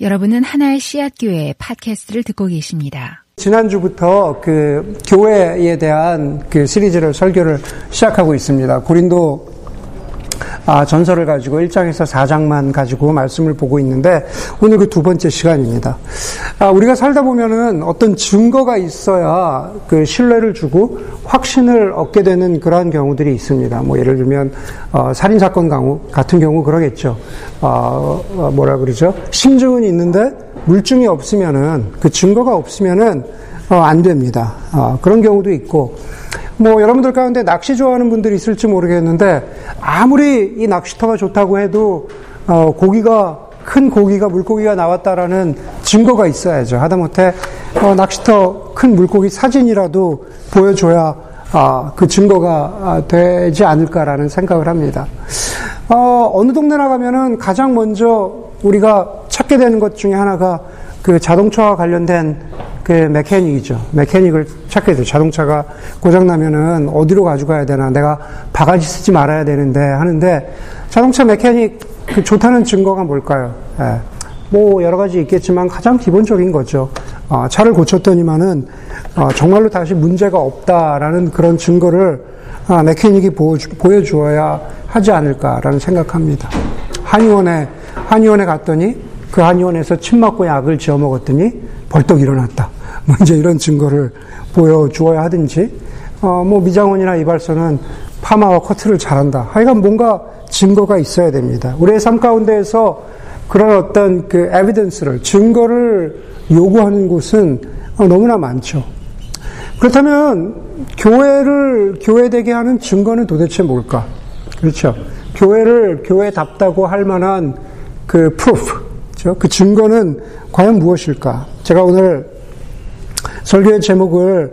여러분은 하나의 씨앗 교회 팟캐스트를 듣고 계십니다. 지난주부터 그 교회에 대한 그 시리즈를 설교를 시작하고 있습니다. 고린도 아, 전설을 가지고 1장에서 4장만 가지고 말씀을 보고 있는데 오늘 그 두 번째 시간입니다. 아, 우리가 살다 보면은 어떤 증거가 있어야 그 신뢰를 주고 확신을 얻게 되는 그러한 경우들이 있습니다. 뭐 예를 들면 어, 살인 사건 경우 같은 경우 그러겠죠. 어, 어, 뭐라 그러죠? 심증은 있는데 물증이 없으면은 그 증거가 없으면은 어, 안 됩니다. 어, 그런 경우도 있고 뭐 여러분들 가운데 낚시 좋아하는 분들이 있을지 모르겠는데 아무리 이 낚시터가 좋다고 해도 어, 고기가 큰 고기가 물고기가 나왔다라는 증거가 있어야죠. 하다못해 어, 낚시터 큰 물고기 사진이라도 보여줘야 아, 그 증거가 아, 되지 않을까라는 생각을 합니다. 어, 어느 동네 나 가면은 가장 먼저 우리가 찾게 되는 것 중에 하나가 그 자동차와 관련된 그 메케닉이죠. 메케닉을 찾게 돼요. 자동차가 고장나면은 어디로 가져가야 되나, 내가 바가지 쓰지 말아야 되는데 하는데 자동차 메케닉 그 좋다는 증거가 뭘까요? 예. 뭐 여러 가지 있겠지만 가장 기본적인 거죠. 어, 차를 고쳤더니만은 어, 정말로 다시 문제가 없다라는 그런 증거를 어, 메케닉이 보여주, 보여주어야 하지 않을까라는 생각합니다. 한의원에 한의원에 갔더니 그 한의원에서 침 맞고 약을 지어 먹었더니 벌떡 일어났다. 뭐 이제 이런 증거를 보여주어야 하든지, 어, 뭐 미장원이나 이발소는 파마와 커트를 잘한다. 하여간 뭔가 증거가 있어야 됩니다. 우리의 삶 가운데에서 그런 어떤 그 에비던스를, 증거를 요구하는 곳은 너무나 많죠. 그렇다면 교회를 교회되게 하는 증거는 도대체 뭘까? 그렇죠. 교회를 교회답다고 할 만한 그 proof, 그렇죠? 그 증거는 과연 무엇일까? 제가 오늘 설교의 제목을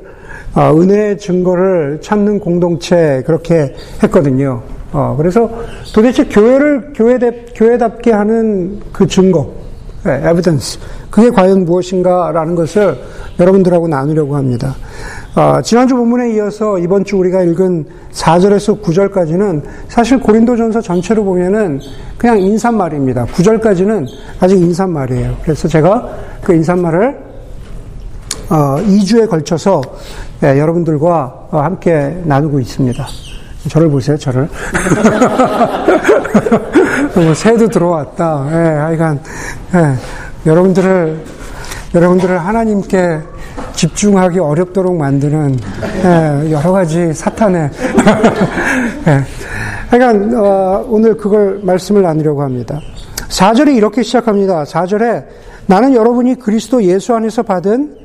어, 은혜의 증거를 찾는 공동체 그렇게 했거든요. 어, 그래서 도대체 교회를 교회대, 교회답게 하는 그 증거, 네, evidence, 그게 과연 무엇인가라는 것을 여러분들하고 나누려고 합니다. 어, 지난주 본문에 이어서 이번 주 우리가 읽은 4절에서 9절까지는 사실 고린도전서 전체로 보면은 그냥 인사말입니다. 9절까지는 아직 인사말이에요. 그래서 제가 그 인사말을 어, 2주에 걸쳐서 예, 여러분들과 함께 나누고 있습니다. 저를 보세요, 저를. 뭐 새도 들어왔다. 예, 하여간, 예, 여러분들을, 여러분들을 하나님께 집중하기 어렵도록 만드는 예, 여러 가지 사탄의 예. 하여간 어, 오늘 그걸 말씀을 나누려고 합니다. 4절이 이렇게 시작합니다. 4절에 나는 여러분이 그리스도 예수 안에서 받은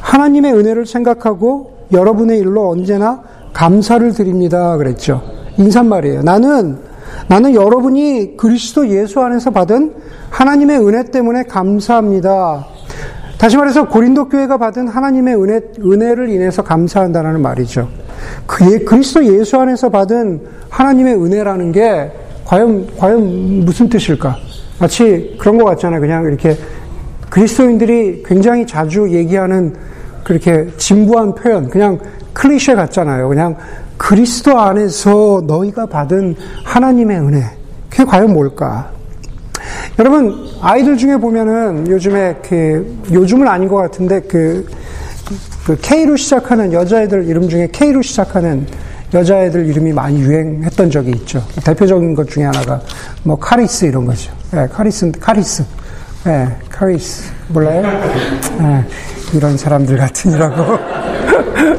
하나님의 은혜를 생각하고 여러분의 일로 언제나 감사를 드립니다. 그랬죠. 인사말이에요. 나는 나는 여러분이 그리스도 예수 안에서 받은 하나님의 은혜 때문에 감사합니다. 다시 말해서 고린도 교회가 받은 하나님의 은혜, 은혜를 인해서 감사한다는 말이죠. 그 예, 그리스도 예수 안에서 받은 하나님의 은혜라는 게 과연 과연 무슨 뜻일까? 마치 그런 것 같잖아요. 그냥 이렇게 그리스도인들이 굉장히 자주 얘기하는 그렇게 진부한 표현, 그냥 클리셰 같잖아요. 그냥 그리스도 안에서 너희가 받은 하나님의 은혜. 그게 과연 뭘까? 여러분, 아이들 중에 보면은 요즘에 그, 요즘은 아닌 것 같은데 그, 그 K로 시작하는 여자애들 이름 중에 K로 시작하는 여자애들 이름이 많이 유행했던 적이 있죠. 대표적인 것 중에 하나가 뭐 카리스 이런 거죠. 예, 카리스, 카리스. 예, 카리스. 몰라요? 예, 이런 사람들 같으니라고.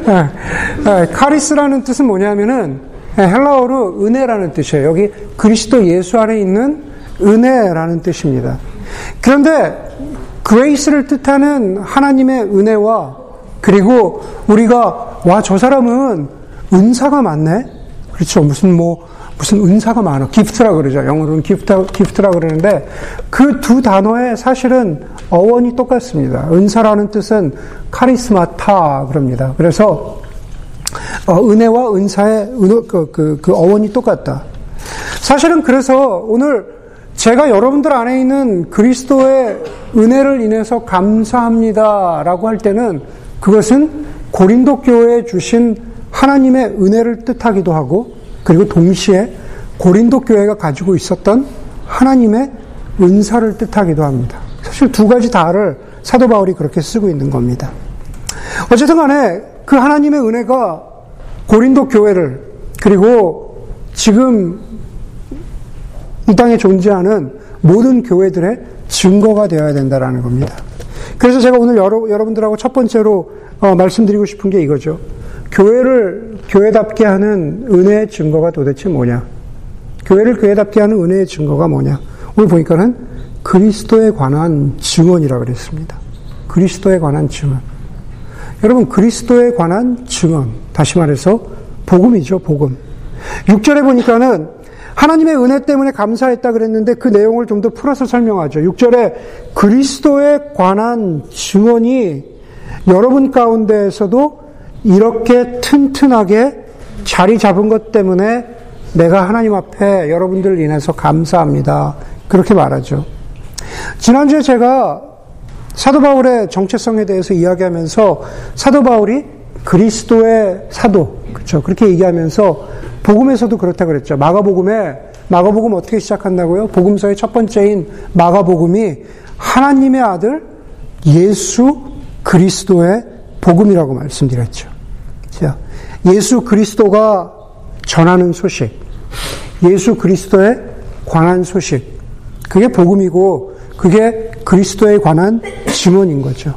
예, 예, 카리스라는 뜻은 뭐냐면은 예, 헬라어로 은혜라는 뜻이에요. 여기 그리스도 예수 안에 있는 은혜라는 뜻입니다. 그런데 grace를 뜻하는 하나님의 은혜와 그리고 우리가 와 저 사람은 은사가 많네. 그렇죠. 무슨 뭐 무슨 은사가 많아. gift라 그러죠. 영어로는 gift gift라 그러는데 그 두 단어의 사실은 어원이 똑같습니다. 은사라는 뜻은 카리스마타 그럽니다. 그래서 어, 은혜와 은사의 은, 그, 그, 그 어원이 똑같다. 사실은 그래서 오늘 제가 여러분들 안에 있는 그리스도의 은혜를 인해서 감사합니다라고 할 때는 그것은 고린도 교회에 주신 하나님의 은혜를 뜻하기도 하고 그리고 동시에 고린도 교회가 가지고 있었던 하나님의 은사를 뜻하기도 합니다. 사실 두 가지 다를 사도 바울이 그렇게 쓰고 있는 겁니다. 어쨌든 간에 그 하나님의 은혜가 고린도 교회를 그리고 지금 이 땅에 존재하는 모든 교회들의 증거가 되어야 된다라는 겁니다. 그래서 제가 오늘 여러, 여러분들하고 첫 번째로 어, 말씀드리고 싶은 게 이거죠. 교회를 교회답게 하는 은혜의 증거가 도대체 뭐냐? 교회를 교회답게 하는 은혜의 증거가 뭐냐? 오늘 보니까는 그리스도에 관한 증언이라 고 그랬습니다. 그리스도에 관한 증언. 여러분, 그리스도에 관한 증언. 다시 말해서, 복음이죠, 복음. 6절에 보니까는 하나님의 은혜 때문에 감사했다 그랬는데 그 내용을 좀 더 풀어서 설명하죠. 6절에 그리스도에 관한 증언이 여러분 가운데에서도 이렇게 튼튼하게 자리 잡은 것 때문에 내가 하나님 앞에 여러분들 인해서 감사합니다. 그렇게 말하죠. 지난주에 제가 사도 바울의 정체성에 대해서 이야기하면서 사도 바울이 그리스도의 사도, 그렇죠. 그렇게 얘기하면서 복음에서도 그렇다 그랬죠. 마가복음에 마가복음 어떻게 시작한다고요? 복음서의 첫 번째인 마가복음이 하나님의 아들 예수 그리스도의 복음이라고 말씀드렸죠. 자, 예수 그리스도가 전하는 소식, 예수 그리스도에 관한 소식, 그게 복음이고 그게 그리스도에 관한 증언인 거죠.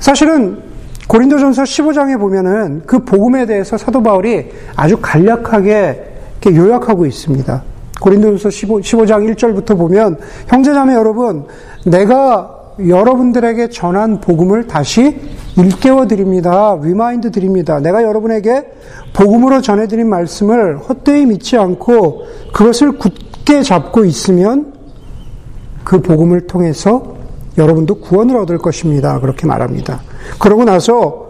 사실은 고린도전서 15장에 보면은 그 복음에 대해서 사도 바울이 아주 간략하게 요약하고 있습니다. 고린도전서 15, 15장 1절부터 보면 형제자매 여러분, 내가 여러분들에게 전한 복음을 다시 일깨워 드립니다. remind 드립니다. 내가 여러분에게 복음으로 전해드린 말씀을 헛되이 믿지 않고 그것을 굳게 잡고 있으면 그 복음을 통해서 여러분도 구원을 얻을 것입니다. 그렇게 말합니다. 그러고 나서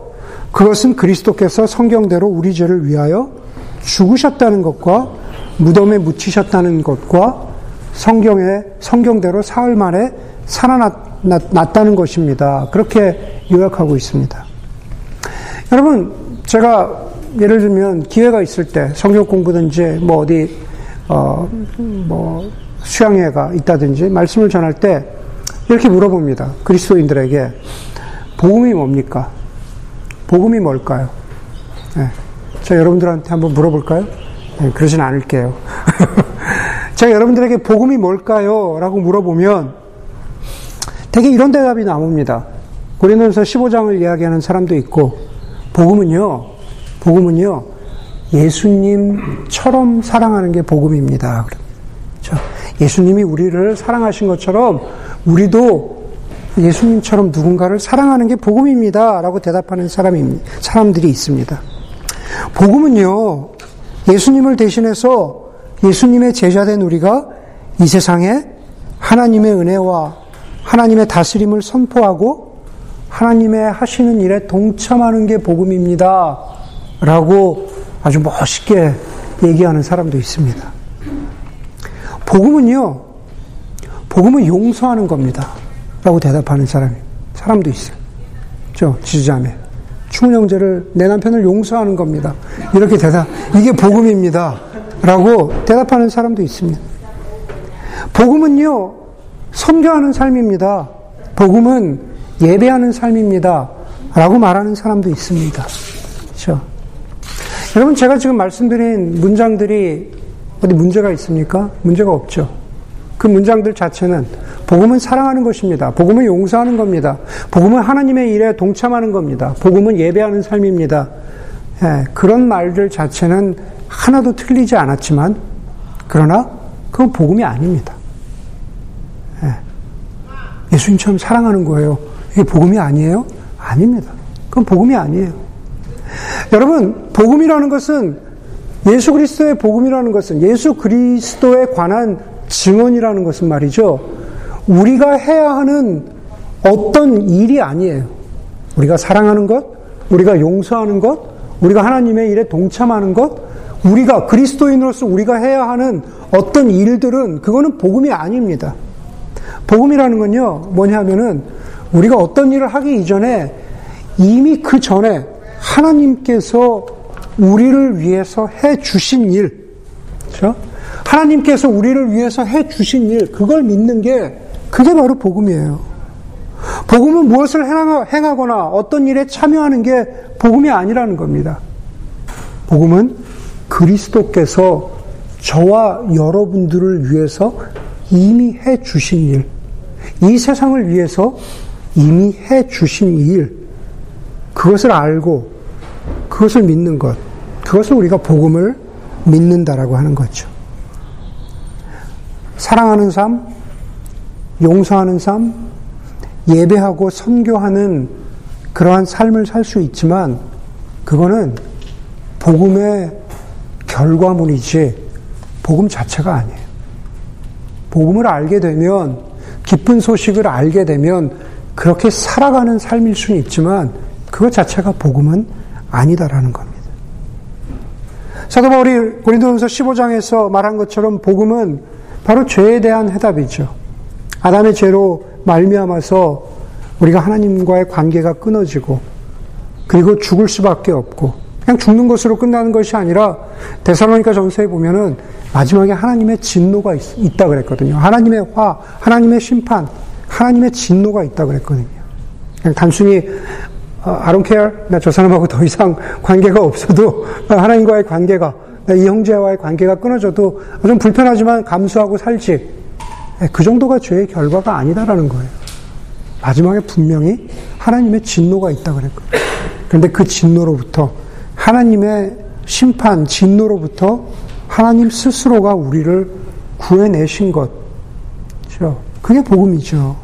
그것은 그리스도께서 성경대로 우리 죄를 위하여 죽으셨다는 것과 무덤에 묻히셨다는 것과 성경에 성경대로 사흘 만에 살아났다는 것입니다. 그렇게 요약하고 있습니다. 여러분, 제가 예를 들면 기회가 있을 때 성경 공부든지 뭐 어디 어 뭐 수양회가 있다든지 말씀을 전할 때 이렇게 물어봅니다. 그리스도인들에게 복음이 뭡니까? 복음이 뭘까요? 네. 자, 여러분들한테 한번 물어볼까요? 네, 그러진 않을게요. 제가 여러분들에게 복음이 뭘까요? 라고 물어보면 되게 이런 대답이 나옵니다. 고린도서 15장을 이야기하는 사람도 있고 복음은요. 복음은요. 예수님처럼 사랑하는 게 복음입니다. 그렇죠? 예수님이 우리를 사랑하신 것처럼 우리도 예수님처럼 누군가를 사랑하는 게 복음입니다. 라고 대답하는 사람이, 사람들이 있습니다. 복음은요, 예수님을 대신해서 예수님의 제자된 우리가 이 세상에 하나님의 은혜와 하나님의 다스림을 선포하고 하나님의 하시는 일에 동참하는 게 복음입니다. 라고 아주 멋있게 얘기하는 사람도 있습니다. 복음은요, 복음은 용서하는 겁니다. 라고 대답하는 사람이, 사람도 있어요. 저, 지주자매. 충훈 형제를, 내 남편을 용서하는 겁니다. 이렇게 대답, 이게 복음입니다. 라고 대답하는 사람도 있습니다. 복음은요, 선교하는 삶입니다. 복음은 예배하는 삶입니다. 라고 말하는 사람도 있습니다. 그렇죠? 여러분, 제가 지금 말씀드린 문장들이 어디 문제가 있습니까? 문제가 없죠. 그 문장들 자체는 복음은 사랑하는 것입니다. 복음은 용서하는 겁니다. 복음은 하나님의 일에 동참하는 겁니다. 복음은 예배하는 삶입니다. 예, 그런 말들 자체는 하나도 틀리지 않았지만, 그러나 그건 복음이 아닙니다. 예, 수님처럼 사랑하는 거예요. 이게 복음이 아니에요? 아닙니다. 그건 복음이 아니에요. 여러분, 복음이라는 것은 예수 그리스도의 복음이라는 것은 예수 그리스도에 관한 증언이라는 것은 말이죠. 우리가 해야 하는 어떤 일이 아니에요. 우리가 사랑하는 것, 우리가 용서하는 것, 우리가 하나님의 일에 동참하는 것, 우리가 그리스도인으로서 우리가 해야 하는 어떤 일들은 그거는 복음이 아닙니다. 복음이라는 건요, 뭐냐 하면은 우리가 어떤 일을 하기 이전에 이미 그 전에 하나님께서 우리를 위해서 해 주신 일, 그렇죠? 하나님께서 우리를 위해서 해 주신 일, 그걸 믿는 게 그게 바로 복음이에요. 복음은 무엇을 행하거나 어떤 일에 참여하는 게 복음이 아니라는 겁니다. 복음은 그리스도께서 저와 여러분들을 위해서 이미 해 주신 일, 이 세상을 위해서 이미 해 주신 일, 그것을 알고 그것을 믿는 것, 그것을 우리가 복음을 믿는다라고 하는 거죠. 사랑하는 삶, 용서하는 삶, 예배하고 선교하는 그러한 삶을 살 수 있지만 그거는 복음의 결과물이지 복음 자체가 아니에요. 복음을 알게 되면 기쁜 소식을 알게 되면 그렇게 살아가는 삶일 수는 있지만 그것 자체가 복음은 아니다라는 겁니다. 사도 바울이 고린도전서 15장에서 말한 것처럼 복음은 바로 죄에 대한 해답이죠. 아담의 죄로 말미암아서 우리가 하나님과의 관계가 끊어지고 그리고 죽을 수밖에 없고 그냥 죽는 것으로 끝나는 것이 아니라 데살로니가 전서에 보면은 마지막에 하나님의 진노가 있, 다 그랬거든요. 하나님의 화, 하나님의 심판, 하나님의 진노가 있다 그랬거든요. 그냥 단순히 어, I don't care. 나 저 사람하고 더 이상 관계가 없어도 하나님과의 관계가 이 형제와의 관계가 끊어져도 좀 불편하지만 감수하고 살지. 예, 그 정도가 죄의 결과가 아니다라는 거예요. 마지막에 분명히 하나님의 진노가 있다 그랬거든요. 그런데 그 진노로부터 하나님의 심판, 진노로부터 하나님 스스로가 우리를 구해내신 것. 그죠? 그게 복음이죠.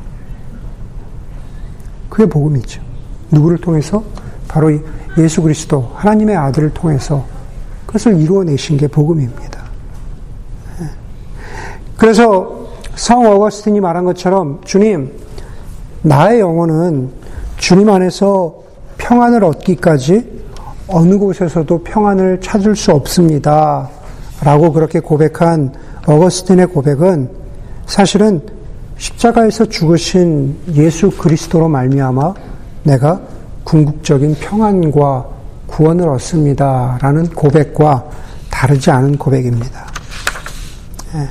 그게 복음이죠. 누구를 통해서? 바로 예수 그리스도, 하나님의 아들을 통해서 그것을 이루어내신 게 복음입니다. 예. 그래서 성 어거스틴이 말한 것처럼 주님, 나의 영혼은 주님 안에서 평안을 얻기까지 어느 곳에서도 평안을 찾을 수 없습니다. 라고 그렇게 고백한 어거스틴의 고백은 사실은 십자가에서 죽으신 예수 그리스도로 말미암아 내가 궁극적인 평안과 구원을 얻습니다. 라는 고백과 다르지 않은 고백입니다. 예.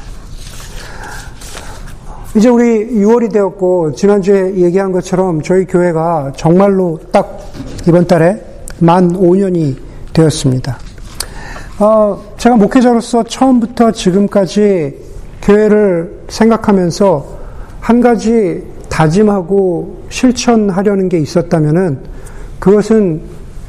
이제 우리 6월이 되었고, 지난주에 얘기한 것처럼 저희 교회가 정말로 딱 이번 달에 만 5년이 되었습니다. 어, 제가 목회자로서 처음부터 지금까지 교회를 생각하면서 한 가지 다짐하고 실천하려는 게 있었다면은 그것은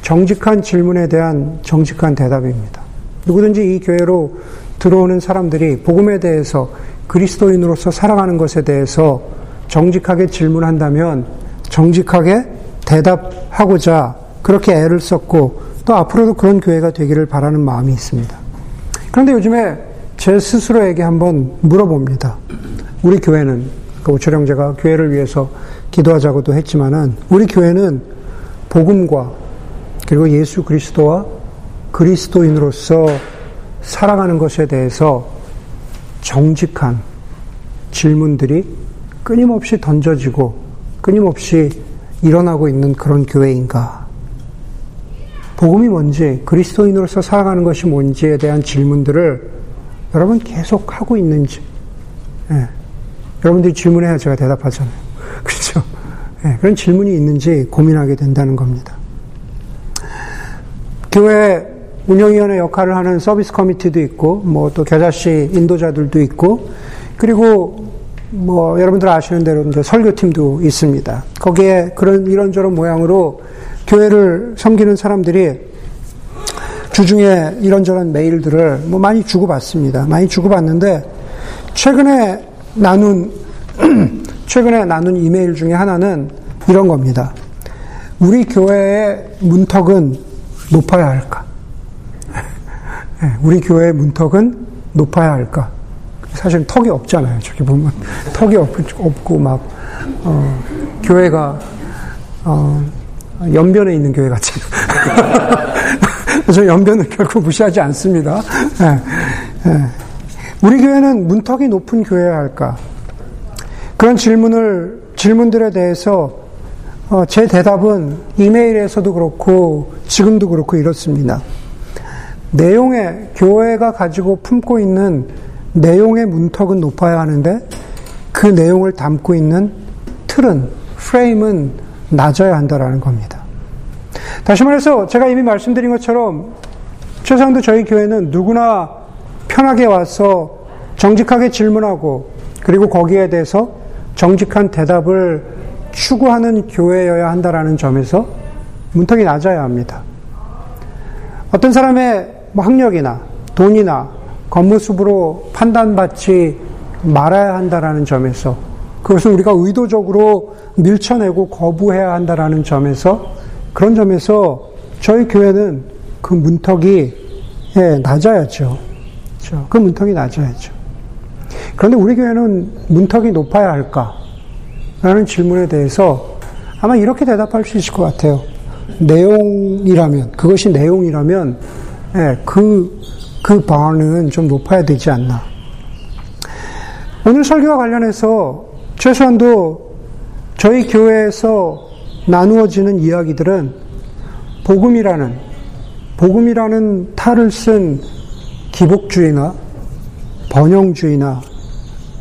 정직한 질문에 대한 정직한 대답입니다. 누구든지 이 교회로 들어오는 사람들이 복음에 대해서 그리스도인으로서 살아가는 것에 대해서 정직하게 질문한다면 정직하게 대답하고자 그렇게 애를 썼고 또 앞으로도 그런 교회가 되기를 바라는 마음이 있습니다. 그런데 요즘에 제 스스로에게 한번 물어봅니다. 우리 교회는 그 오철영제가 교회를 위해서 기도하자고도 했지만은 우리 교회는 복음과 그리고 예수 그리스도와 그리스도인으로서 살아가는 것에 대해서 정직한 질문들이 끊임없이 던져지고 끊임없이 일어나고 있는 그런 교회인가? 복음이 뭔지, 그리스도인으로서 살아가는 것이 뭔지에 대한 질문들을 여러분 계속 하고 있는지, 예. 여러분들이 질문해야 제가 대답하잖아요. 그렇죠? 예. 그런 질문이 있는지 고민하게 된다는 겁니다. 교회 운영위원회 역할을 하는 서비스 커미티도 있고, 뭐 또 겨자씨 인도자들도 있고, 그리고 뭐 여러분들 아시는 대로 이제 설교팀도 있습니다. 거기에 그런 이런저런 모양으로 교회를 섬기는 사람들이 주중에 이런저런 메일들을 뭐 많이 주고받습니다. 많이 주고받는데 최근에 나눈 최근에 나눈 이메일 중에 하나는 이런 겁니다. 우리 교회의 문턱은 높아야 할까? 예, 우리 교회의 문턱은 높아야 할까? 사실 턱이 없잖아요. 저기 보면 턱이 없 고 막 어, 교회가 어, 연변에 있는 교회 같아요. 저 연변을 결코 무시하지 않습니다. 예, 예. 우리 교회는 문턱이 높은 교회야 할까? 그런 질문을, 질문들에 대해서 어, 제 대답은 이메일에서도 그렇고 지금도 그렇고 이렇습니다. 내용의, 교회가 가지고 품고 있는 내용의 문턱은 높아야 하는데 그 내용을 담고 있는 틀은, 프레임은 낮아야 한다라는 겁니다. 다시 말해서 제가 이미 말씀드린 것처럼 최소한도 저희 교회는 누구나 편하게 와서 정직하게 질문하고 그리고 거기에 대해서 정직한 대답을 추구하는 교회여야 한다라는 점에서 문턱이 낮아야 합니다. 어떤 사람의 뭐 학력이나 돈이나 겉모습으로 판단받지 말아야 한다라는 점에서 그것을 우리가 의도적으로 밀쳐내고 거부해야 한다라는 점에서 그런 점에서 저희 교회는 그 문턱이 예, 낮아야죠. 그렇죠? 그 문턱이 낮아야죠. 그런데 우리 교회는 문턱이 높아야 할까? 라는 질문에 대해서 아마 이렇게 대답할 수 있을 것 같아요. 내용이라면, 그것이 내용이라면, 예, 그, 그 바는 좀 높아야 되지 않나. 오늘 설교와 관련해서 최소한도 저희 교회에서 나누어지는 이야기들은 복음이라는, 복음이라는 탈을 쓴 기복주의나 번영주의나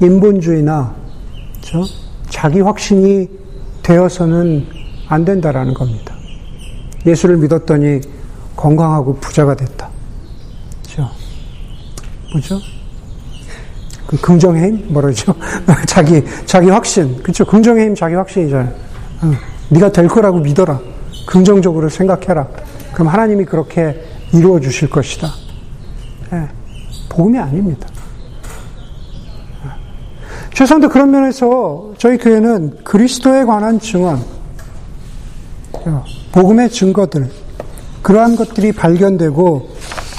인본주의나 그렇죠? 자기 확신이 되어서는 안 된다라는 겁니다. 예수를 믿었더니 건강하고 부자가 됐다. 그렇죠? 뭐죠? 그 긍정의 힘 뭐라죠? 자기 자기 확신 그렇죠? 긍정의 힘 자기 확신이잖아요. 어, 네가 될 거라고 믿어라. 긍정적으로 생각해라. 그럼 하나님이 그렇게 이루어 주실 것이다. 네, 복음이 아닙니다. 최소한도 그런 면에서 저희 교회는 그리스도에 관한 증언, 복음의 증거들, 그러한 것들이 발견되고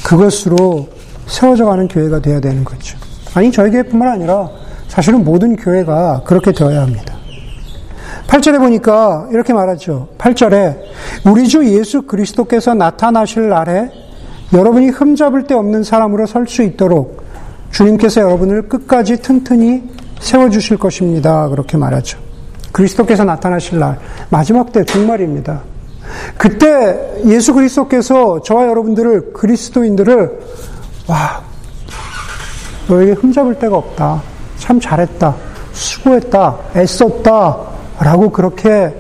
그것으로 세워져 가는 교회가 되어야 되는 거죠. 아니, 저희 교회뿐만 아니라 사실은 모든 교회가 그렇게 되어야 합니다. 8절에 보니까 이렇게 말하죠. 8절에 우리 주 예수 그리스도께서 나타나실 날에 여러분이 흠잡을 데 없는 사람으로 설 수 있도록 주님께서 여러분을 끝까지 튼튼히 세워주실 것입니다. 그렇게 말하죠. 그리스도께서 나타나실 날, 마지막 때 종말입니다. 그때 예수 그리스도께서 저와 여러분들을, 그리스도인들을, 와, 너에게 흠잡을 데가 없다. 참 잘했다. 수고했다. 애썼다. 라고 그렇게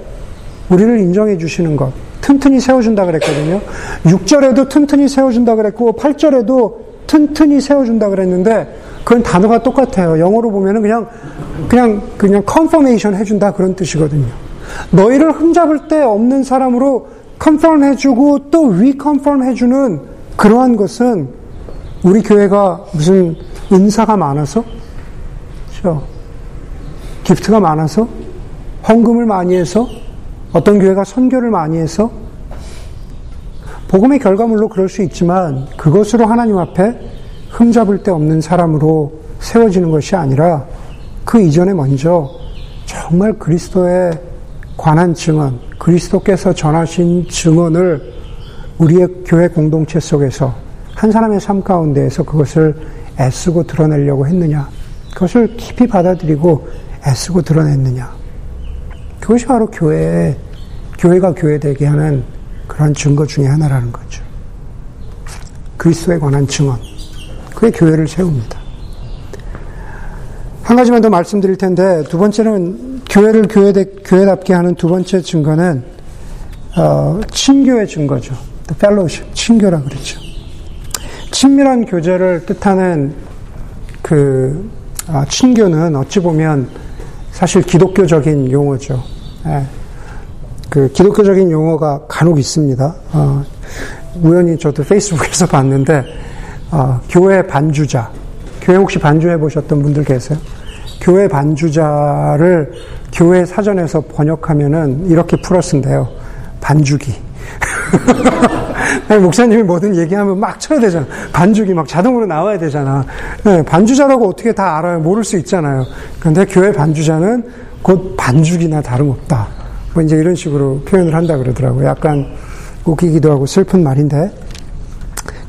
우리를 인정해 주시는 것. 튼튼히 세워준다 그랬거든요. 6절에도 튼튼히 세워준다 그랬고, 8절에도 튼튼히 세워준다 그랬는데, 그건 단어가 똑같아요. 영어로 보면은 그냥, 그냥, 그냥 confirmation 해준다 그런 뜻이거든요. 너희를 흠잡을 데 없는 사람으로 confirm 해주고 또 reconfirm 해주는 그러한 것은 우리 교회가 무슨 은사가 많아서, 그렇죠? gift가 많아서, 헌금을 많이 해서, 어떤 교회가 선교를 많이 해서, 복음의 결과물로 그럴 수 있지만 그것으로 하나님 앞에 흠잡을 데 없는 사람으로 세워지는 것이 아니라 그 이전에 먼저 정말 그리스도에 관한 증언, 그리스도께서 전하신 증언을 우리의 교회 공동체 속에서 한 사람의 삶 가운데에서 그것을 애쓰고 드러내려고 했느냐, 그것을 깊이 받아들이고 애쓰고 드러냈느냐. 그것이 바로 교회에, 교회가 교회되게 하는 그런 증거 중의 하나라는 거죠. 그리스도에 관한 증언. 그게 교회를 세웁니다. 한 가지만 더 말씀드릴 텐데 두 번째는 교회를 교회대, 교회답게 하는 두 번째 증거는 어, 친교의 증거죠. 펠로우십, 친교라 그러죠. 친밀한 교제를 뜻하는 그 아, 친교는 어찌 보면 사실 기독교적인 용어죠. 예. 그 기독교적인 용어가 간혹 있습니다. 어, 우연히 저도 페이스북에서 봤는데 어, 교회 반주자. 교회 혹시 반주해 보셨던 분들 계세요? 교회 반주자를 교회 사전에서 번역하면은 이렇게 풀어 쓴대요. 반주기. 목사님이 뭐든 얘기하면 막 쳐야 되잖아. 반주기 막 자동으로 나와야 되잖아. 네, 반주자라고 어떻게 다 알아요? 모를 수 있잖아요. 근데 교회 반주자는 곧 반주기나 다름없다. 뭐 이제 이런 식으로 표현을 한다 그러더라고요. 약간 웃기기도 하고 슬픈 말인데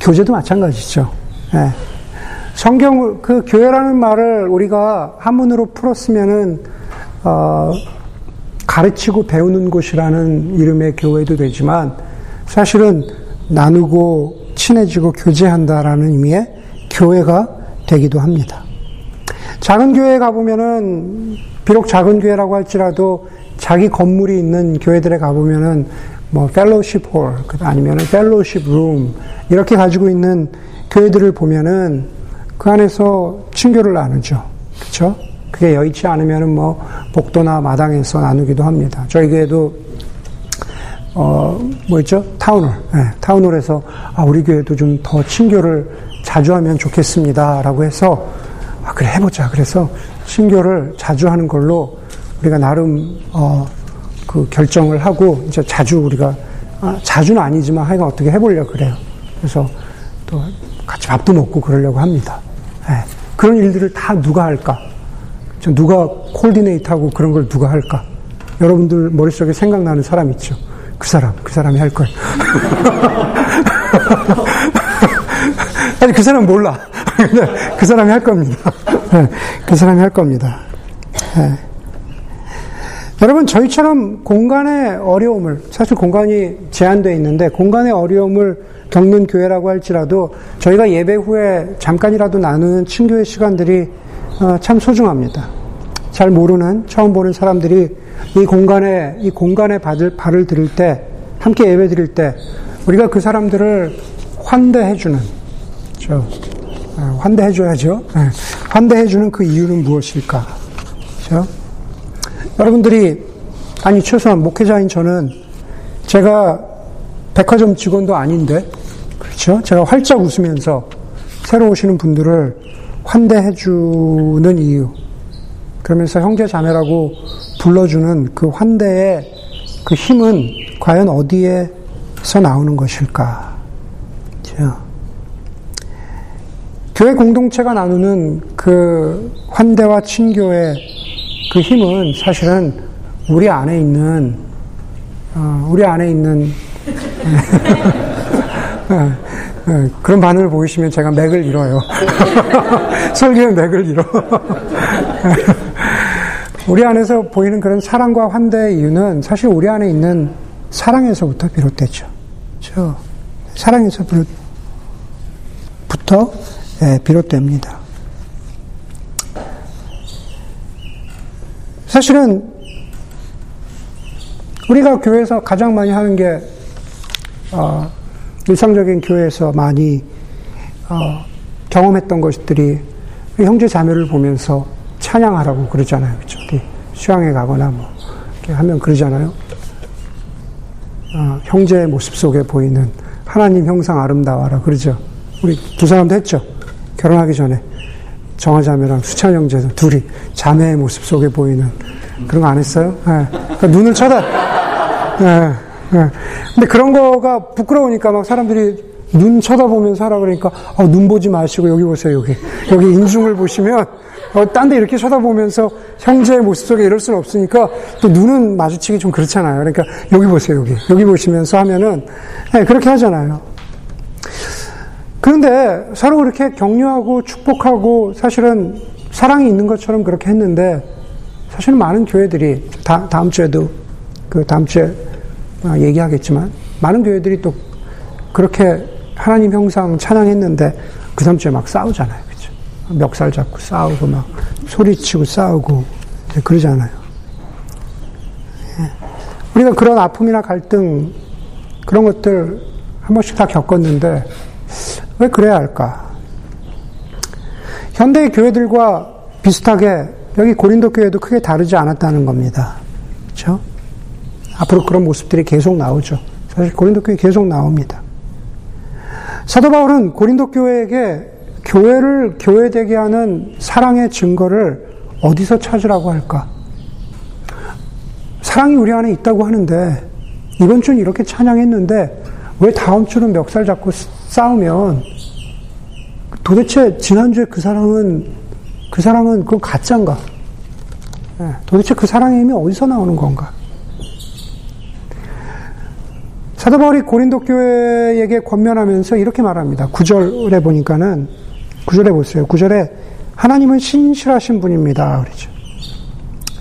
교제도 마찬가지죠. 네. 성경 그 교회라는 말을 우리가 한문으로 풀었으면은 어, 가르치고 배우는 곳이라는 이름의 교회도 되지만 사실은 나누고 친해지고 교제한다라는 의미의 교회가 되기도 합니다. 작은 교회에 가보면은 비록 작은 교회라고 할지라도 자기 건물이 있는 교회들에 가보면은 뭐 fellowship hall 아니면은 fellowship room 이렇게 가지고 있는 교회들을 보면은 그 안에서 친교를 나누죠. 그렇죠? 그게 여의치 않으면은 뭐 복도나 마당에서 나누기도 합니다. 저희 교회도 어, 뭐 있죠? town hall. 네, town hall에서, 아, 우리 교회도 좀 더 친교를 자주 하면 좋겠습니다. 라고 해서, 아, 그래, 해보자. 그래서 친교를 자주 하는 걸로 우리가 나름, 어, 그 결정을 하고, 이제 자주 우리가, 아, 자주는 아니지만 하여간 어떻게 해보려고 그래요. 그래서 또 같이 밥도 먹고 그러려고 합니다. 네, 그런 일들을 다 누가 할까? 누가 콜디네이트하고 그런 걸 누가 할까? 여러분들 머릿속에 생각나는 사람 있죠? 그 사람, 그 사람이 할 걸. 아니, 그 사람 몰라. 그 사람이 할 겁니다. 네, 그 사람이 할 겁니다. 네. 여러분, 저희처럼 공간의 어려움을, 사실 공간이 제한되어 있는데, 공간의 어려움을 겪는 교회라고 할지라도, 저희가 예배 후에 잠깐이라도 나누는 친교의 시간들이 어, 참 소중합니다. 잘 모르는, 처음 보는 사람들이 이 공간에, 이 공간에 발을, 발을 들일 때, 함께 예배 드릴 때, 우리가 그 사람들을 환대해 주는, 저, 어, 환대해 줘야죠. 네. 환대해 주는 그 이유는 무엇일까? 그죠? 여러분들이, 아니, 최소한 목회자인 저는 제가 백화점 직원도 아닌데, 그렇죠? 제가 활짝 웃으면서 새로 오시는 분들을 환대해 주는 이유. 그러면서 형제 자매라고 불러주는 그 환대의 그 힘은 과연 어디에서 나오는 것일까? 그렇죠? 교회 공동체가 나누는 그 환대와 친교의 그 힘은 사실은 우리 안에 있는 어, 우리 안에 있는 어, 어, 그런 반응을 보이시면 제가 맥을 잃어요. 설교의 맥을 잃어. 우리 안에서 보이는 그런 사랑과 환대의 이유는 사실 우리 안에 있는 사랑에서부터 비롯됐죠. 그렇죠? 사랑에서 부터 예, 비롯됩니다. 사실은 우리가 교회에서 가장 많이 하는 게 어, 일상적인 교회에서 많이 어, 경험했던 것들이 형제 자매를 보면서 찬양하라고 그러잖아요. 그렇죠? 수양에 가거나 뭐 이렇게 하면 그러잖아요. 어, 형제의 모습 속에 보이는 하나님 형상 아름다워라 그러죠. 우리 두 사람도 했죠. 결혼하기 전에 정화 자매랑 수찬 형제 둘이 자매의 모습 속에 보이는 그런 거 안 했어요? 네. 그러니까 눈을 쳐다. 네. 네. 근데 그런 거가 부끄러우니까 막 사람들이 눈 쳐다보면서 하라 그러니까 어, 눈 보지 마시고 여기 보세요 여기 여기 인중을 보시면 어, 딴 데 이렇게 쳐다보면서 형제의 모습 속에 이럴 수는 없으니까 또 눈은 마주치기 좀 그렇잖아요. 그러니까 여기 보세요 여기 여기 보시면서 하면은 네, 그렇게 하잖아요. 그런데 서로 그렇게 격려하고 축복하고 사실은 사랑이 있는 것처럼 그렇게 했는데 사실 많은 교회들이 다, 다음 주에도 그 다음 주에 얘기하겠지만 많은 교회들이 또 그렇게 하나님 형상 찬양했는데 그 다음 주에 막 싸우잖아요. 멱살 잡고 싸우고 막 소리치고 싸우고 그러잖아요. 예. 우리가 그런 아픔이나 갈등 그런 것들 한 번씩 다 겪었는데 왜 그래야 할까? 현대 교회들과 비슷하게 여기 고린도 교회도 크게 다르지 않았다는 겁니다. 그렇죠? 앞으로 그런 모습들이 계속 나오죠. 사실 고린도 교회 계속 나옵니다. 사도 바울은 고린도 교회에게 교회를 교회되게 하는 사랑의 증거를 어디서 찾으라고 할까? 사랑이 우리 안에 있다고 하는데 이번 주는 이렇게 찬양했는데 왜 다음 주는 멱살 잡고 싸우면 도대체 지난주에 그 사랑은 그 사랑은 그건 가짜인가? 네, 도대체 그 사랑의 힘이 어디서 나오는 건가? 사도 바울이 고린도 교회에게 권면하면서 이렇게 말합니다. 9절에 보니까는 9절에 보세요. 9절에 하나님은 신실하신 분입니다. 그러죠.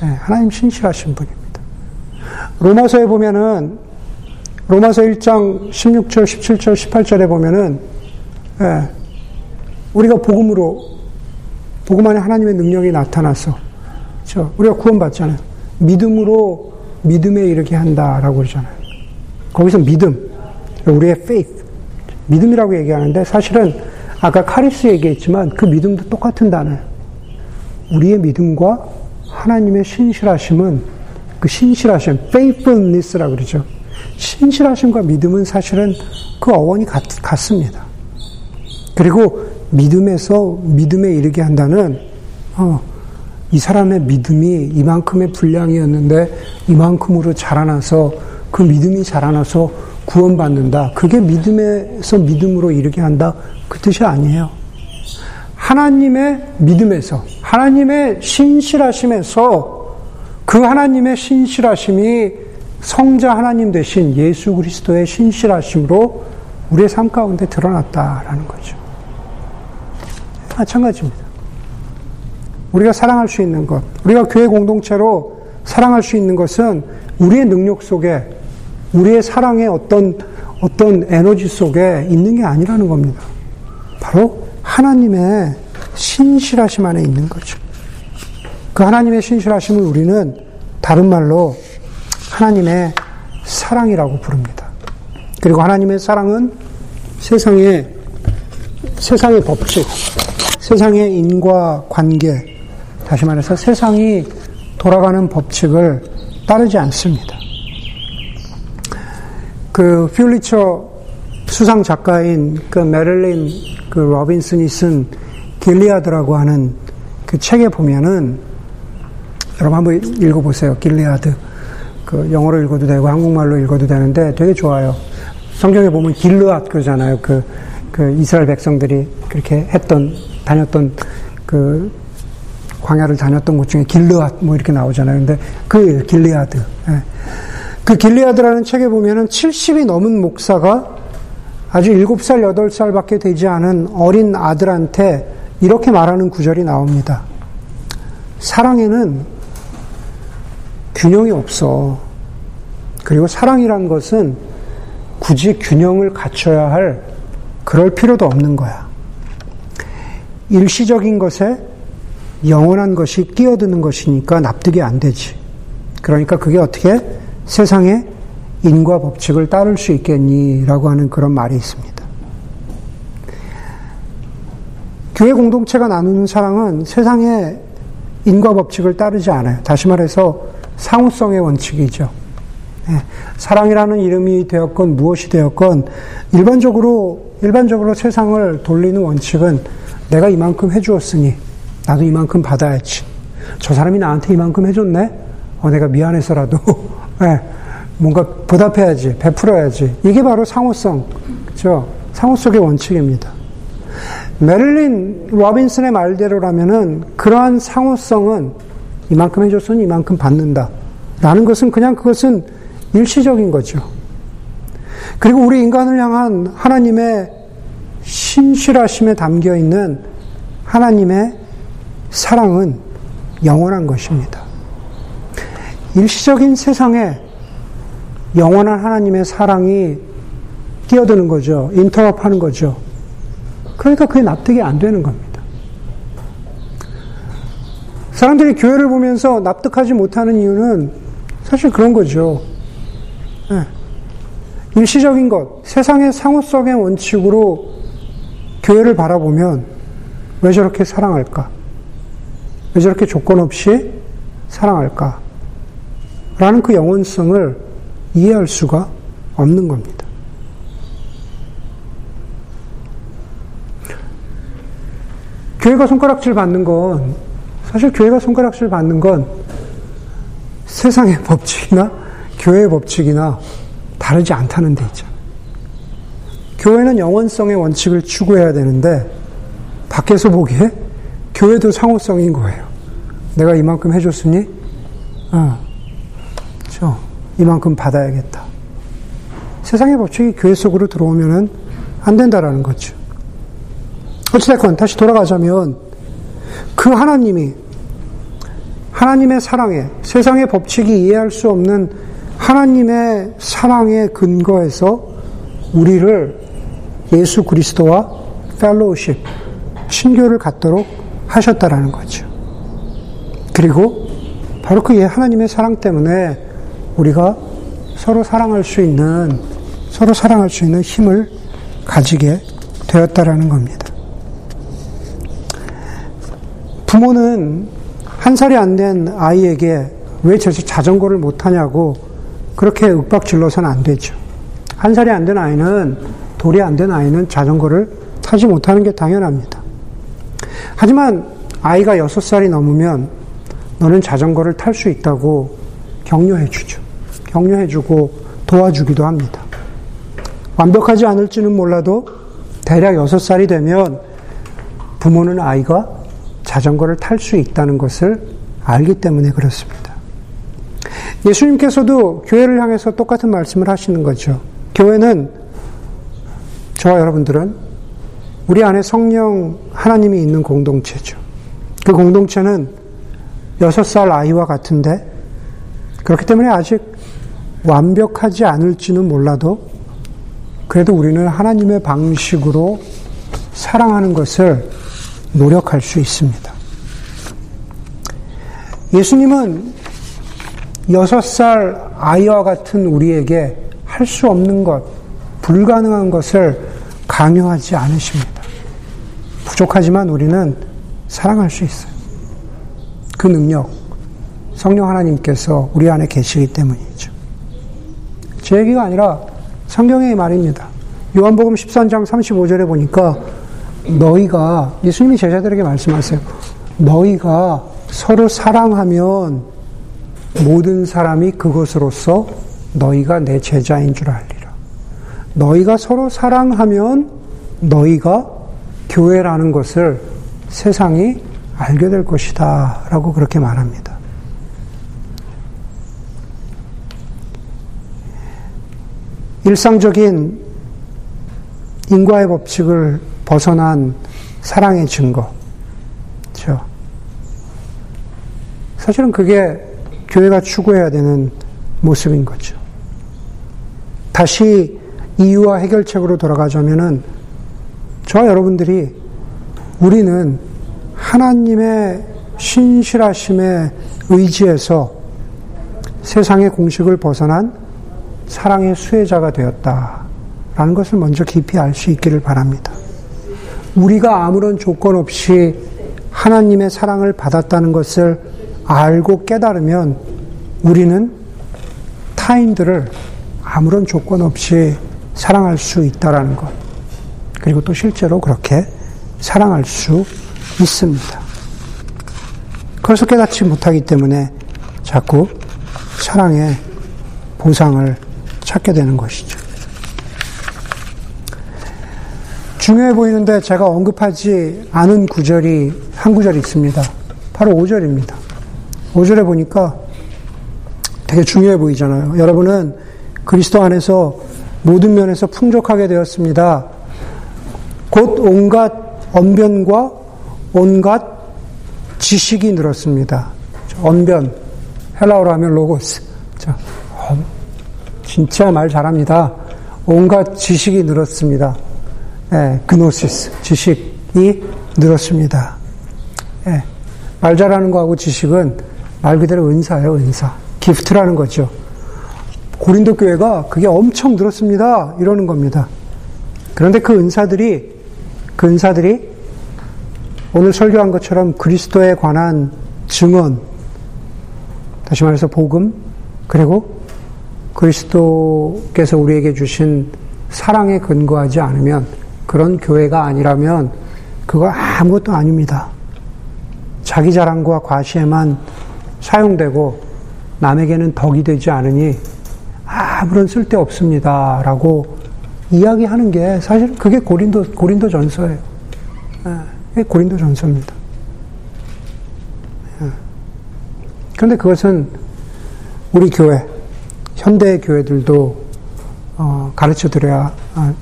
네, 하나님 신실하신 분입니다. 로마서에 보면은 로마서 1장 16절, 17절, 18절에 보면은 네, 우리가 복음으로 복음 안에 하나님의 능력이 나타나서 그렇죠? 우리가 구원받잖아요. 믿음으로 믿음에 이르게 한다라고 그러잖아요. 거기서 믿음, 우리의 faith, 믿음이라고 얘기하는데 사실은 아까 카리스 얘기했지만 그 믿음도 똑같은 단어예요. 우리의 믿음과 하나님의 신실하심은 그 신실하심, faithfulness라고 그러죠. 신실하심과 믿음은 사실은 그 어원이 같, 같습니다. 그리고 믿음에서 믿음에 이르게 한다는 어, 이 사람의 믿음이 이만큼의 분량이었는데 이만큼으로 자라나서 그 믿음이 자라나서 구원받는다. 그게 믿음에서 믿음으로 이르게 한다. 그 뜻이 아니에요. 하나님의 믿음에서, 하나님의 신실하심에서 그 하나님의 신실하심이 성자 하나님 되신 예수 그리스도의 신실하심으로 우리의 삶 가운데 드러났다라는 거죠. 마찬가지입니다. 우리가 사랑할 수 있는 것, 우리가 교회 공동체로 사랑할 수 있는 것은 우리의 능력 속에, 우리의 사랑의 어떤, 어떤 에너지 속에 있는 게 아니라는 겁니다. 바로 하나님의 신실하심 안에 있는 거죠. 그 하나님의 신실하심을 우리는 다른 말로 하나님의 사랑이라고 부릅니다. 그리고 하나님의 사랑은 세상의, 세상의 법칙, 세상의 인과 관계, 다시 말해서 세상이 돌아가는 법칙을 따르지 않습니다. 그 퓰리처 수상 작가인 그 메릴린 그 로빈슨이 쓴 길리아드라고 하는 그 책에 보면은 여러분 한번 읽어보세요. 길리아드. 그 영어로 읽어도 되고 한국말로 읽어도 되는데 되게 좋아요. 성경에 보면 길르앗 그러잖아요. 그, 그 이스라엘 백성들이 그렇게 했던, 다녔던 그 광야를 다녔던 곳 중에 길르앗 뭐 이렇게 나오잖아요. 근데 그 길리아드. 예. 그 길리아드라는 책에 보면은 70이 넘은 목사가 아주 7살, 8살밖에 되지 않은 어린 아들한테 이렇게 말하는 구절이 나옵니다. 사랑에는 균형이 없어. 그리고 사랑이란 것은 굳이 균형을 갖춰야 할 그럴 필요도 없는 거야. 일시적인 것에 영원한 것이 끼어드는 것이니까 납득이 안 되지. 그러니까 그게 어떻게 세상의 인과 법칙을 따를 수 있겠니? 라고 하는 그런 말이 있습니다. 교회 공동체가 나누는 사랑은 세상의 인과 법칙을 따르지 않아요. 다시 말해서 상호성의 원칙이죠. 네. 사랑이라는 이름이 되었건 무엇이 되었건 일반적으로 일반적으로 세상을 돌리는 원칙은 내가 이만큼 해주었으니 나도 이만큼 받아야지. 저 사람이 나한테 이만큼 해줬네? 어, 내가 미안해서라도, 네, 뭔가 보답해야지, 베풀어야지. 이게 바로 상호성, 그죠? 상호성의 원칙입니다. 메릴린 로빈슨의 말대로라면은 그러한 상호성은 이만큼 해줬으니 이만큼 받는다. 라는 것은 그냥 그것은 일시적인 거죠. 그리고 우리 인간을 향한 하나님의 신실하심에 담겨 있는 하나님의 사랑은 영원한 것입니다. 일시적인 세상에 영원한 하나님의 사랑이 끼어드는 거죠. 인터럽 하는 거죠. 그러니까 그게 납득이 안 되는 겁니다. 사람들이 교회를 보면서 납득하지 못하는 이유는 사실 그런 거죠. 네. 일시적인 것, 세상의 상호성의 원칙으로 교회를 바라보면 왜 저렇게 사랑할까? 왜 저렇게 조건 없이 사랑할까? 라는 그 영원성을 이해할 수가 없는 겁니다. 교회가 손가락질 받는 건, 사실 교회가 손가락질 받는 건 세상의 법칙이나 교회의 법칙이나 다르지 않다는 데 있잖아요. 교회는 영원성의 원칙을 추구해야 되는데, 밖에서 보기에 교회도 상호성인 거예요. 내가 이만큼 해줬으니, 어, 저, 이만큼 받아야겠다. 세상의 법칙이 교회 속으로 들어오면은 안 된다라는 거죠. 어찌됐건, 다시 돌아가자면, 그 하나님이, 하나님의 사랑에, 세상의 법칙이 이해할 수 없는 하나님의 사랑의 근거에서 우리를 예수 그리스도와 펠로우십, 신교를 갖도록 하셨다라는 거죠. 그리고 바로 그 하나님의 사랑 때문에 우리가 서로 사랑할 수 있는 서로 사랑할 수 있는 힘을 가지게 되었다라는 겁니다. 부모는 한 살이 안 된 아이에게 왜 저렇게 자전거를 못 타냐고 그렇게 윽박 질러서는 안 되죠. 한 살이 안 된 아이는 돌이 안 된 아이는 자전거를 타지 못하는 게 당연합니다. 하지만 아이가 여섯 살이 넘으면 너는 자전거를 탈 수 있다고 격려해 주죠. 격려해 주고 도와주기도 합니다. 완벽하지 않을지는 몰라도 대략 여섯 살이 되면 부모는 아이가 자전거를 탈 수 있다는 것을 알기 때문에 그렇습니다. 예수님께서도 교회를 향해서 똑같은 말씀을 하시는 거죠. 교회는 저와 여러분들은 우리 안에 성령 하나님이 있는 공동체죠. 그 공동체는 여섯 살 아이와 같은데 그렇기 때문에 아직 완벽하지 않을지는 몰라도 그래도 우리는 하나님의 방식으로 사랑하는 것을 노력할 수 있습니다. 예수님은 여섯 살 아이와 같은 우리에게 할 수 없는 것, 불가능한 것을 강요하지 않으십니다. 부족하지만 우리는 사랑할 수 있어요. 그 능력, 성령 하나님께서 우리 안에 계시기 때문이죠. 제 얘기가 아니라 성경의 말입니다. 요한복음 13장 35절에 보니까 너희가 예수님이 제자들에게 말씀하세요. 너희가 서로 사랑하면 모든 사람이 그것으로서 너희가 내 제자인 줄 알리라. 너희가 서로 사랑하면 너희가 교회라는 것을 세상이 알게 될 것이다. 라고 그렇게 말합니다. 일상적인 인과의 법칙을 벗어난 사랑의 증거. 그렇죠? 사실은 그게 교회가 추구해야 되는 모습인 거죠. 다시 이유와 해결책으로 돌아가자면은 저와 여러분들이 우리는 하나님의 신실하심에 의지해서 세상의 공식을 벗어난 사랑의 수혜자가 되었다라는 것을 먼저 깊이 알 수 있기를 바랍니다. 우리가 아무런 조건 없이 하나님의 사랑을 받았다는 것을 알고 깨달으면 우리는 타인들을 아무런 조건 없이 사랑할 수 있다라는 것. 그리고 또 실제로 그렇게 사랑할 수 있습니다. 그래서 깨닫지 못하기 때문에 자꾸 사랑의 보상을 찾게 되는 것이죠. 중요해 보이는데 제가 언급하지 않은 구절이 한 구절이 있습니다. 바로 5절입니다. 5절에 보니까 되게 중요해 보이잖아요. 여러분은 그리스도 안에서 모든 면에서 풍족하게 되었습니다. 곧 온갖 언변과 온갖 지식이 늘었습니다. 언변, 헬라어로 하면 로고스. 자, 진짜 말 잘합니다. 온갖 지식이 늘었습니다. 예, 그노시스, 지식이 늘었습니다. 예, 말 잘하는 거하고 지식은 말 그대로 은사예요, 은사. 기프트라는 거죠. 고린도 교회가 그게 엄청 늘었습니다. 이러는 겁니다. 그런데 그 은사들이, 그 은사들이 오늘 설교한 것처럼 그리스도에 관한 증언, 다시 말해서 복음, 그리고 그리스도께서 우리에게 주신 사랑에 근거하지 않으면 그런 교회가 아니라면 그거 아무것도 아닙니다. 자기 자랑과 과시에만 사용되고 남에게는 덕이 되지 않으니 아무런 쓸데 없습니다. 라고 이야기하는 게 사실 그게 고린도, 고린도 전서예요. 예, 고린도 전서입니다. 예. 그런데 그것은 우리 교회, 현대 교회들도 어, 가르쳐 드려야, 어,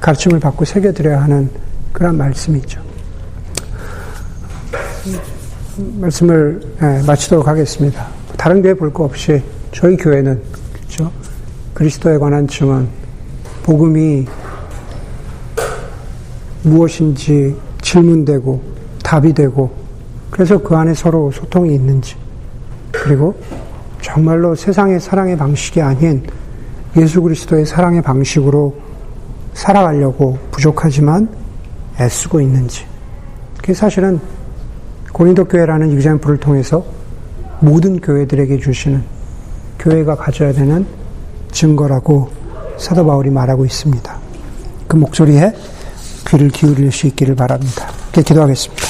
가르침을 받고 새겨 드려야 하는 그런 말씀이죠. 말씀을 예, 마치도록 하겠습니다. 다른 교회 볼 거 없이 저희 교회는 그렇죠? 그리스도에 관한 증언, 복음이 무엇인지 질문되고 답이 되고 그래서 그 안에 서로 소통이 있는지 그리고 정말로 세상의 사랑의 방식이 아닌 예수 그리스도의 사랑의 방식으로 살아가려고 부족하지만 애쓰고 있는지. 그게 사실은 고린도 교회라는 유젠프를 통해서 모든 교회들에게 주시는 교회가 가져야 되는 증거라고 사도 바울이 말하고 있습니다. 그 목소리에 귀를 기울일 수 있기를 바랍니다. 기도하겠습니다.